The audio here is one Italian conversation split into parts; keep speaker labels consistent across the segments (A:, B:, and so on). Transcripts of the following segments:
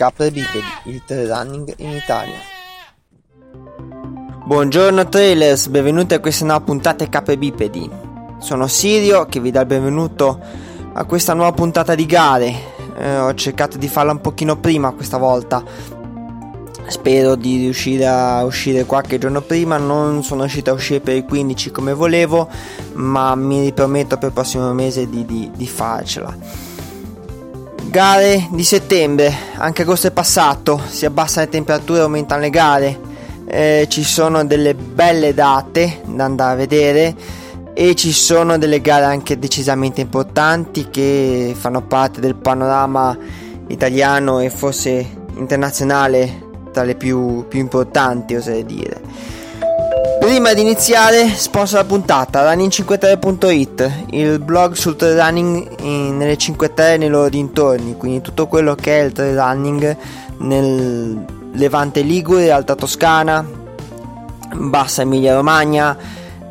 A: Capre Bipedi, il trail running in Italia. Buongiorno trailers, benvenuti a questa nuova puntata Capre Bipedi. Sono Sirio che vi dà il benvenuto a questa nuova puntata di gare. Eh, ho cercato di farla un pochino prima questa volta. Spero di riuscire a uscire qualche giorno prima. Non sono riuscito a uscire per il 15 come volevo, ma mi riprometto per il prossimo mese di, di, di farcela. Gare di settembre, anche agosto è passato, si abbassano le temperature, aumentano le gare, eh, ci sono delle belle date da andare a vedere e ci sono delle gare anche decisamente importanti che fanno parte del panorama italiano e forse internazionale tra le più, più importanti oserei dire. Prima di iniziare, sponsor la puntata, running53.it, il blog sul trail running in, nelle 5 Terre e nei loro dintorni, quindi tutto quello che è il trail running nel Levante Ligure, Alta Toscana, Bassa Emilia Romagna,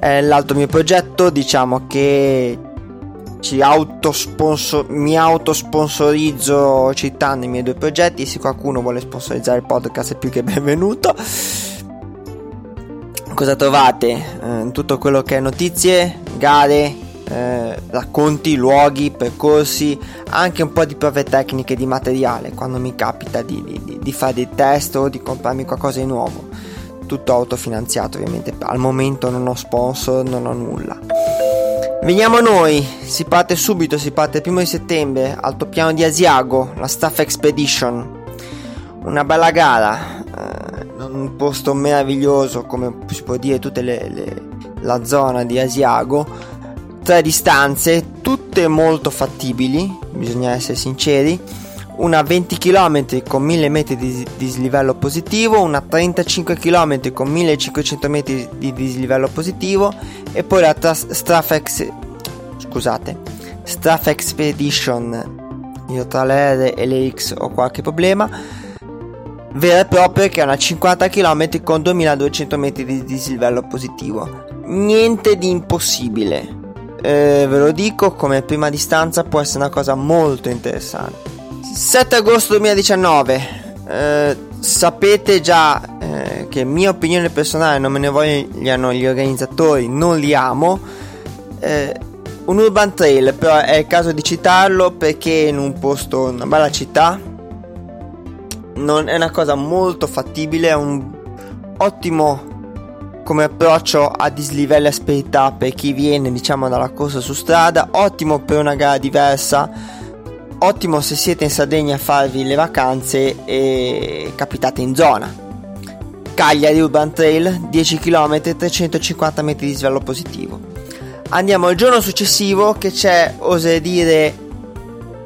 A: è l'altro mio progetto, diciamo che autosponsor- mi autosponsorizzo citando i miei due progetti, se qualcuno vuole sponsorizzare il podcast è più che benvenuto cosa trovate? Eh, tutto quello che è notizie, gare, eh, racconti, luoghi, percorsi, anche un po' di prove tecniche di materiale quando mi capita di, di, di fare dei test o di comprarmi qualcosa di nuovo. Tutto autofinanziato ovviamente, al momento non ho sponsor, non ho nulla. Veniamo a noi, si parte subito, si parte il primo di settembre, altopiano di Asiago, la Staff Expedition. Una bella gara, un posto meraviglioso come si può dire tutta la zona di Asiago. Tre distanze tutte molto fattibili bisogna essere sinceri. Una 20 km con 1000 metri di dislivello positivo, una 35 km con 1500 metri di dislivello positivo e poi la tra- Strafex scusate Straff Expedition. Io tra le R e le X ho qualche problema vera e propria che è una 50 km con 2200 metri di dislivello positivo. Niente di impossibile. Eh, ve lo dico, come prima distanza può essere una cosa molto interessante. 7 agosto 2019. Eh, sapete già eh, che mia opinione personale, non me ne vogliono gli organizzatori, non li amo. Eh, un urban trail, però è il caso di citarlo perché in un posto, una bella città, non è una cosa molto fattibile, è un ottimo come approccio a dislivello e asperità per chi viene diciamo dalla corsa su strada, ottimo per una gara diversa, ottimo se siete in Sardegna a farvi le vacanze e capitate in zona. Cagliari Urban Trail, 10 km, 350 metri di svelo positivo. Andiamo al giorno successivo che c'è, oserei dire,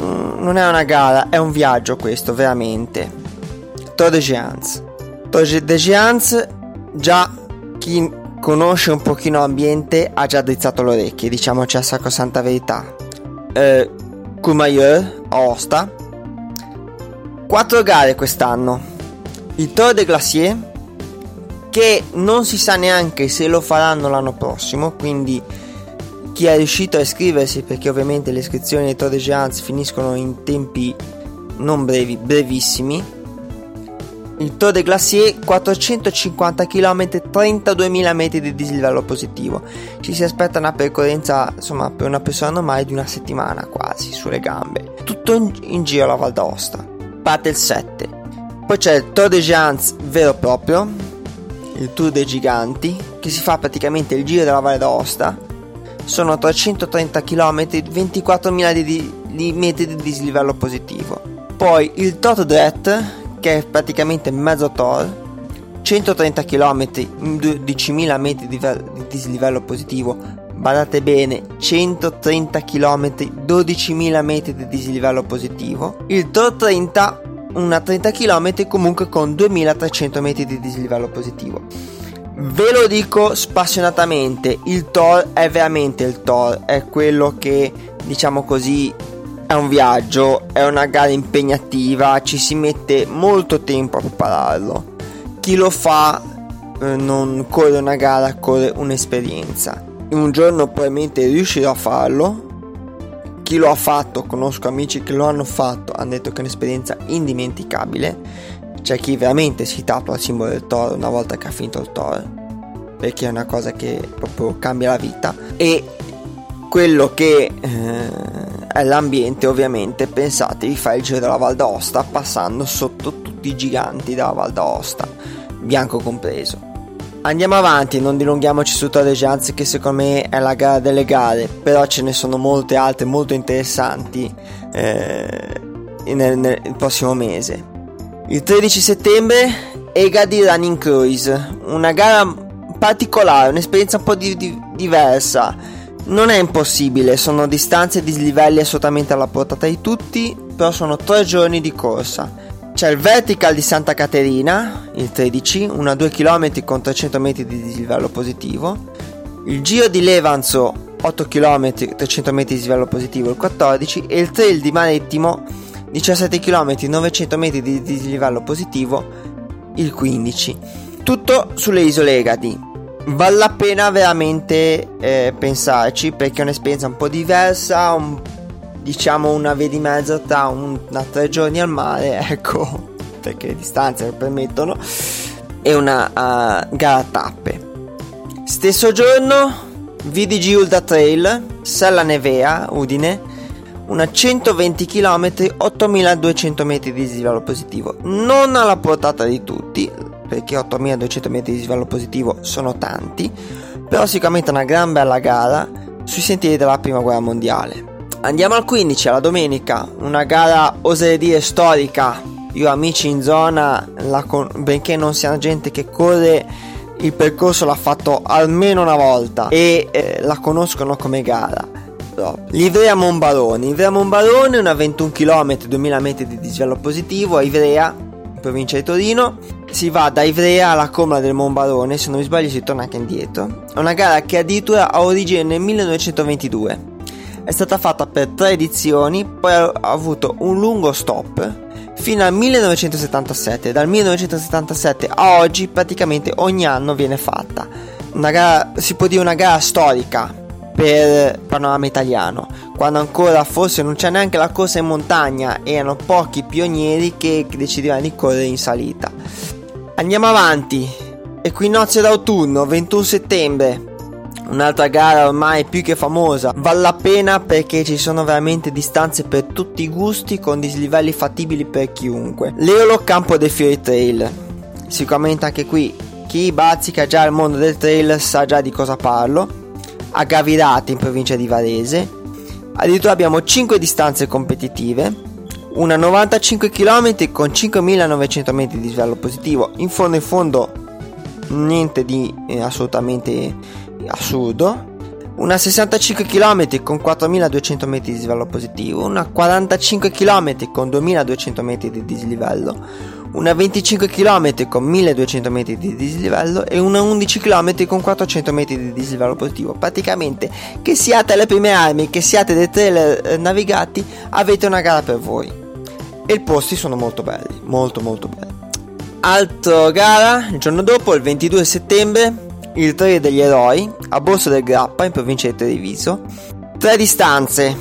A: mm, non è una gara, è un viaggio questo, veramente. Tour de Géance. Tour de Géance, già chi conosce un pochino l'ambiente ha già drizzato le orecchie, diciamoci la sacrosanta verità. Eh, Courmayeur, Aosta. Quattro gare quest'anno. Il Tour de Glacier, che non si sa neanche se lo faranno l'anno prossimo, quindi chi è riuscito a iscriversi, perché ovviamente le iscrizioni ai Tour de Géance finiscono in tempi non brevi, brevissimi, il Tour de Glacier 450 km 32.000 metri di dislivello positivo. Ci si aspetta una percorrenza, insomma, per una persona normale di una settimana quasi sulle gambe. Tutto in, in giro alla Val d'Aosta. Parte il 7. Poi c'è il Tour de Géants vero e proprio, il Tour dei Giganti, che si fa praticamente il giro della Valle d'Aosta. Sono 330 km, 24.000 di, di metri di dislivello positivo. Poi il Tour Dret che è praticamente mezzo Tor, 130 km, 12.000 metri di, di dislivello positivo, badate bene, 130 km, 12.000 metri di dislivello positivo, il Tor 30 una 30 km comunque con 2300 metri di dislivello positivo. Ve lo dico spassionatamente, il Thor è veramente il Thor, è quello che diciamo così è un viaggio, è una gara impegnativa, ci si mette molto tempo a prepararlo. Chi lo fa eh, non corre una gara, corre un'esperienza. Un giorno probabilmente riuscirò a farlo. Chi lo ha fatto, conosco amici che lo hanno fatto, hanno detto che è un'esperienza indimenticabile. C'è chi veramente si tatua il simbolo del toro una volta che ha finito il toro, perché è una cosa che proprio cambia la vita. E quello che eh, l'ambiente, ovviamente, pensate di fare il giro della Val d'Aosta passando sotto tutti i giganti della Val d'Aosta, bianco compreso. Andiamo avanti, non dilunghiamoci su Torre Gianzi che secondo me è la gara delle gare, però ce ne sono molte altre molto interessanti eh, nel, nel, prossimo mese. Il 13 settembre Egadi Running Cruise, una gara particolare, un'esperienza un po' di, di, diversa. Non è impossibile, sono distanze e dislivelli assolutamente alla portata di tutti, però sono tre giorni di corsa. C'è il Vertical di Santa Caterina, il 13, una 2 km con 300 metri di dislivello positivo. Il Giro di Levanzo, 8 km, 300 metri di dislivello positivo, il 14. E il Trail di Marettimo, 17 km, 900 metri di dislivello positivo, il 15. Tutto sulle isole Egadi. Vale la pena veramente eh, pensarci perché è un'esperienza un po' diversa, un diciamo una via di mezzo tra una tre giorni al mare, ecco, perché le distanze lo permettono, e una uh, gara tappe. Stesso giorno VDG Ultra Trail, Sella Nevea, Udine, una 120 km, 8200 metri di dislivello positivo, non alla portata di tutti, perché 8200 metri di dislivello positivo sono tanti, però sicuramente una gran bella gara sui sentieri della prima guerra mondiale. Andiamo al 15, alla domenica, una gara oserei dire storica. Io amici in zona, con... benché non sia gente che corre, il percorso l'ha fatto almeno una volta e eh, la conoscono come gara. Livrea Monbarone, Livrea Monbarone, una 21 km, 2000 metri di dislivello positivo a Ivrea, in provincia di Torino. Si va da Ivrea alla Comola del Monbarone, se non mi sbaglio si torna anche indietro. È una gara che addirittura ha origine nel 1922 è stata fatta per tre edizioni, poi ha avuto un lungo stop fino al 1977. Dal 1977 a oggi praticamente ogni anno viene fatta. Una gara, si può dire una gara storica per il panorama italiano, quando ancora forse non c'è neanche la corsa in montagna, erano pochi pionieri che decidevano di correre in salita. Andiamo avanti. Equinozio d'autunno, 21 settembre un'altra gara ormai più che famosa. Vale la pena perché ci sono veramente distanze per tutti i gusti con dislivelli fattibili per chiunque. L'Eolo Campo dei Fiori Trail. Sicuramente anche qui chi bazzica già il mondo del trail sa già di cosa parlo. A Gavirate in provincia di Varese. Addirittura abbiamo 5 distanze competitive una 95 km con 5900 metri di dislivello positivo. In fondo in fondo niente di eh, assolutamente assurdo, una 65 km con 4200 metri di dislivello positivo, una 45 km con 2200 metri di dislivello, una 25 km con 1200 metri di dislivello e una 11 km con 400 metri di dislivello positivo. Praticamente, che siate alle prime armi, che siate dei trailer eh, navigati, avete una gara per voi. E i posti sono molto belli, molto molto belli. Altra gara, il giorno dopo, il 22 settembre, il Trail degli Eroi, a Borso del Grappa, in provincia di Treviso. Tre distanze.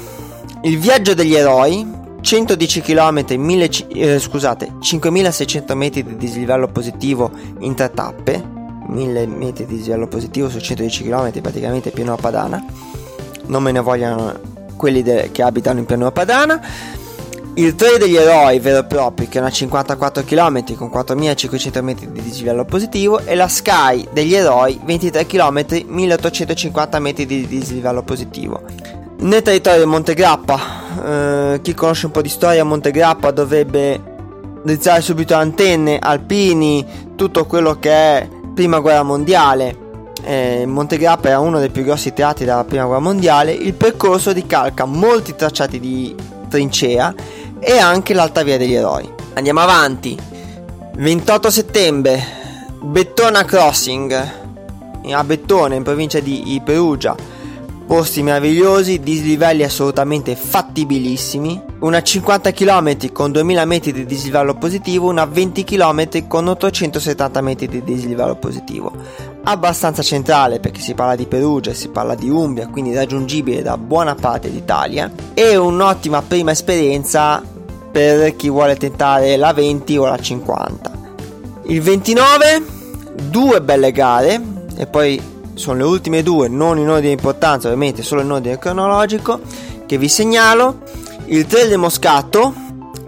A: Il Viaggio degli Eroi, 110 km, 1000, eh, scusate, 5600 metri di dislivello positivo in tre tappe, 1000 metri di dislivello positivo su 110 km, praticamente pianura padana. Non me ne vogliono quelli de- che abitano in pianura padana il Trail degli Eroi vero e proprio, che è una 54 km con 4500 metri di dislivello positivo, e la Sky degli Eroi, 23 km, 1850 metri di dislivello positivo. Nel territorio di Montegrappa, eh, chi conosce un po' di storia, Montegrappa dovrebbe drizzare subito antenne, alpini, tutto quello che è prima guerra mondiale. Eh, Montegrappa era uno dei più grossi teatri della prima guerra mondiale. Il percorso ricalca molti tracciati di trincea e anche l'Alta Via degli Eroi. Andiamo avanti. 28 settembre, Bettona Crossing a Bettone in provincia di Perugia. Posti meravigliosi, dislivelli assolutamente fattibilissimi. Una 50 km con 2000 metri di dislivello positivo, una 20 km con 870 metri di dislivello positivo. Abbastanza centrale perché si parla di Perugia, si parla di Umbria, quindi raggiungibile da buona parte d'Italia e un'ottima prima esperienza per chi vuole tentare la 20 o la 50. Il 29, due belle gare e poi sono le ultime due, non in ordine di importanza, ovviamente solo in ordine cronologico, che vi segnalo. Il Trail del Moscato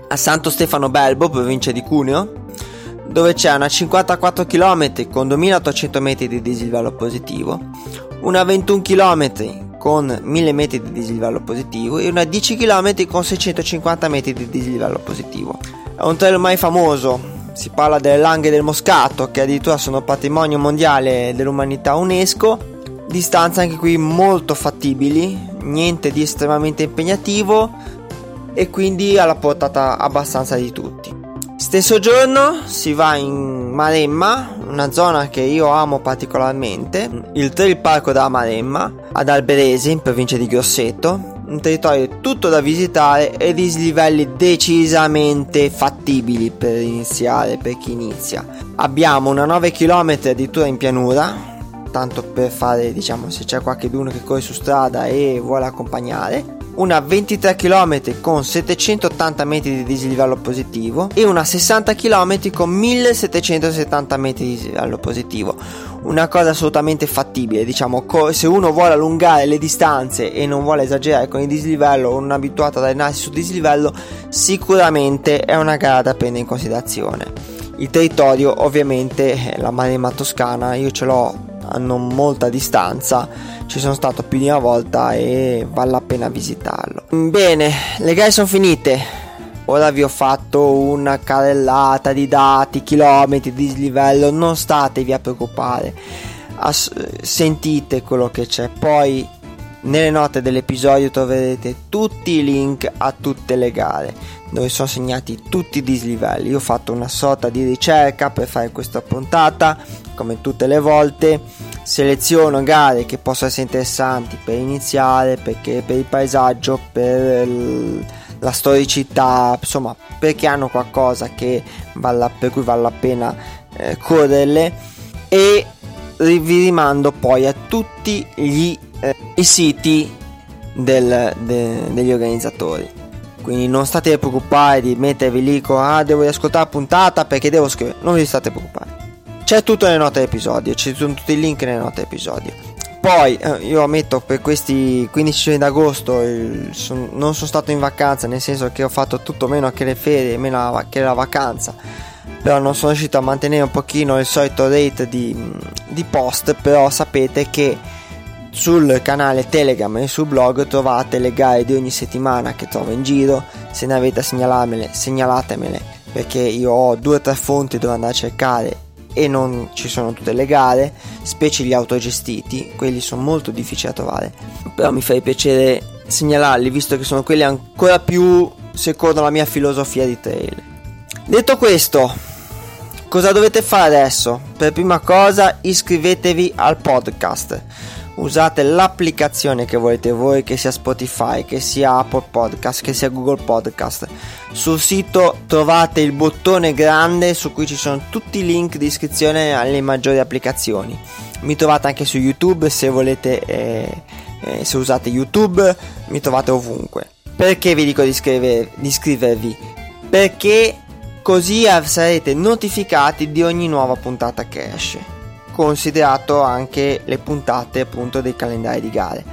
A: a Santo Stefano Belbo, provincia di Cuneo, dove c'è una 54 km con 2800 metri di dislivello positivo, una 21 km con 1000 metri di dislivello positivo e una 10 km con 650 metri di dislivello positivo. È un trail mai famoso, si parla delle langhe del Moscato che addirittura sono patrimonio mondiale dell'umanità UNESCO, distanze anche qui molto fattibili, niente di estremamente impegnativo e quindi alla portata abbastanza di tutti. Stesso giorno si va in Maremma, una zona che io amo particolarmente, il Trail Parco della Maremma, ad Alberese, in provincia di Grosseto, un territorio tutto da visitare e dislivelli decisamente fattibili per iniziare, per chi inizia. Abbiamo una 9 km addirittura in pianura, tanto per fare, diciamo, se c'è qualcuno che corre su strada e vuole accompagnare una 23 km con 780 metri di dislivello positivo e una 60 km con 1770 metri di dislivello positivo. Una cosa assolutamente fattibile, diciamo, se uno vuole allungare le distanze e non vuole esagerare con il dislivello o non è abituato ad allenarsi su dislivello, sicuramente è una gara da prendere in considerazione. Il territorio, ovviamente, la Maremma Toscana, io ce l'ho a non molta distanza ci sono stato più di una volta e vale la pena visitarlo. Bene le gare sono finite. Ora vi ho fatto una carrellata di dati chilometri di dislivello non statevi a preoccupare. As- sentite quello che c'è. Poi nelle note dell'episodio troverete tutti i link a tutte le gare dove sono segnati tutti i dislivelli. Io ho fatto una sorta di ricerca per fare questa puntata, come tutte le volte. Seleziono gare che possono essere interessanti per iniziare, perché per il paesaggio, per la storicità, insomma, perché hanno qualcosa vale, per cui vale la pena eh, correrle e vi rimando poi a tutti gli eh, siti del, de, degli organizzatori quindi non state preoccupati di mettervi lì con ah devo riascoltare la puntata perché devo scrivere. Non vi state preoccupati. C'è tutto nelle note dell'episodio, ci sono tutti i link nelle note dell'episodio. Poi eh, io ammetto per questi 15 giorni d'agosto il, son, non sono stato in vacanza, nel senso che ho fatto tutto meno che le ferie, meno la, che la vacanza. Però non sono riuscito a mantenere un pochino il solito rate di, di post, però sapete che sul canale Telegram e sul blog trovate le gare di ogni settimana che trovo in giro. Se ne avete a segnalarmele, segnalatemele perché io ho due o tre fonti dove andare a cercare e non ci sono tutte le gare, specie gli autogestiti, quelli sono molto difficili da trovare. Però mi fa piacere segnalarli visto che sono quelli ancora più secondo la mia filosofia di trail. Detto questo, cosa dovete fare adesso? Per prima cosa iscrivetevi al podcast usate l'applicazione che volete voi, che sia Spotify, che sia Apple Podcast, che sia Google Podcast. Sul sito trovate il bottone grande su cui ci sono tutti i link di iscrizione alle maggiori applicazioni. Mi trovate anche su YouTube se volete, eh, eh, se usate YouTube, mi trovate ovunque. Perché vi dico di, iscriver- di iscrivervi? Perché così sarete notificati di ogni nuova puntata che esce considerato anche le puntate appunto dei calendari di gare.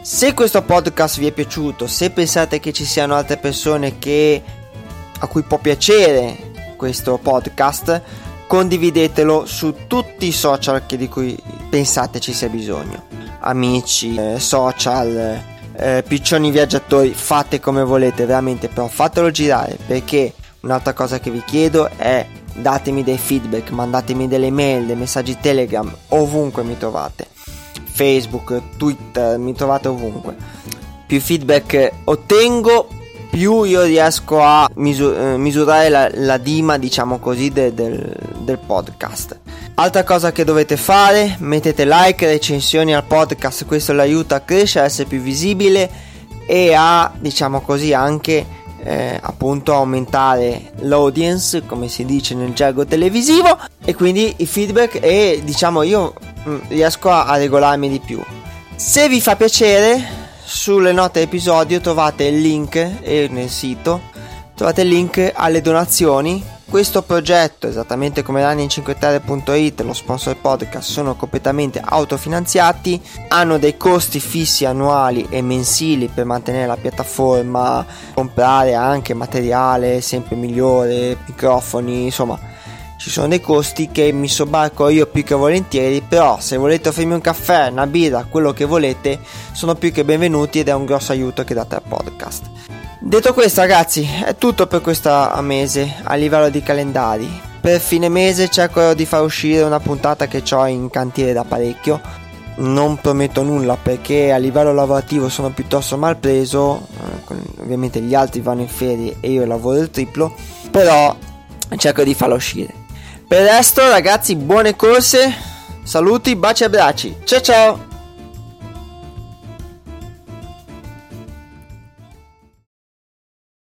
A: Se questo podcast vi è piaciuto, se pensate che ci siano altre persone che, a cui può piacere questo podcast, condividetelo su tutti i social di cui pensate ci sia bisogno. Amici, eh, social, eh, piccioni viaggiatori, fate come volete, veramente, però fatelo girare perché un'altra cosa che vi chiedo è datemi dei feedback, mandatemi delle mail, dei messaggi Telegram, ovunque mi trovate. Facebook, Twitter, mi trovate ovunque. Più feedback ottengo, più io riesco a misur- eh, misurare la, la, dima, diciamo così, de- del, del podcast. Altra cosa che dovete fare, mettete like, recensioni al podcast, questo l'aiuta a crescere, a essere più visibile e a, diciamo così, anche eh, appunto aumentare l'audience come si dice nel gergo televisivo e quindi i feedback e diciamo io mh, mm, riesco a, a regolarmi di più. Se vi fa piacere sulle note episodio trovate il link e nel sito trovate il link alle donazioni questo progetto, esattamente come running5terre.it, lo sponsor podcast, sono completamente autofinanziati, hanno dei costi fissi annuali e mensili per mantenere la piattaforma, comprare anche materiale sempre migliore, microfoni, insomma ci sono dei costi che mi sobbarco io più che volentieri, però se volete offrirmi un caffè, una birra, quello che volete, sono più che benvenuti ed è un grosso aiuto che date al podcast. Detto questo ragazzi, è tutto per questo mese a livello di calendari. Per fine mese cercherò di far uscire una puntata che ho in cantiere da parecchio. Non prometto nulla perché a livello lavorativo sono piuttosto mal preso, eh, ovviamente gli altri vanno in ferie e io lavoro il triplo, però cerco di farlo uscire. Per il resto ragazzi buone corse, saluti, baci e abbracci, ciao ciao!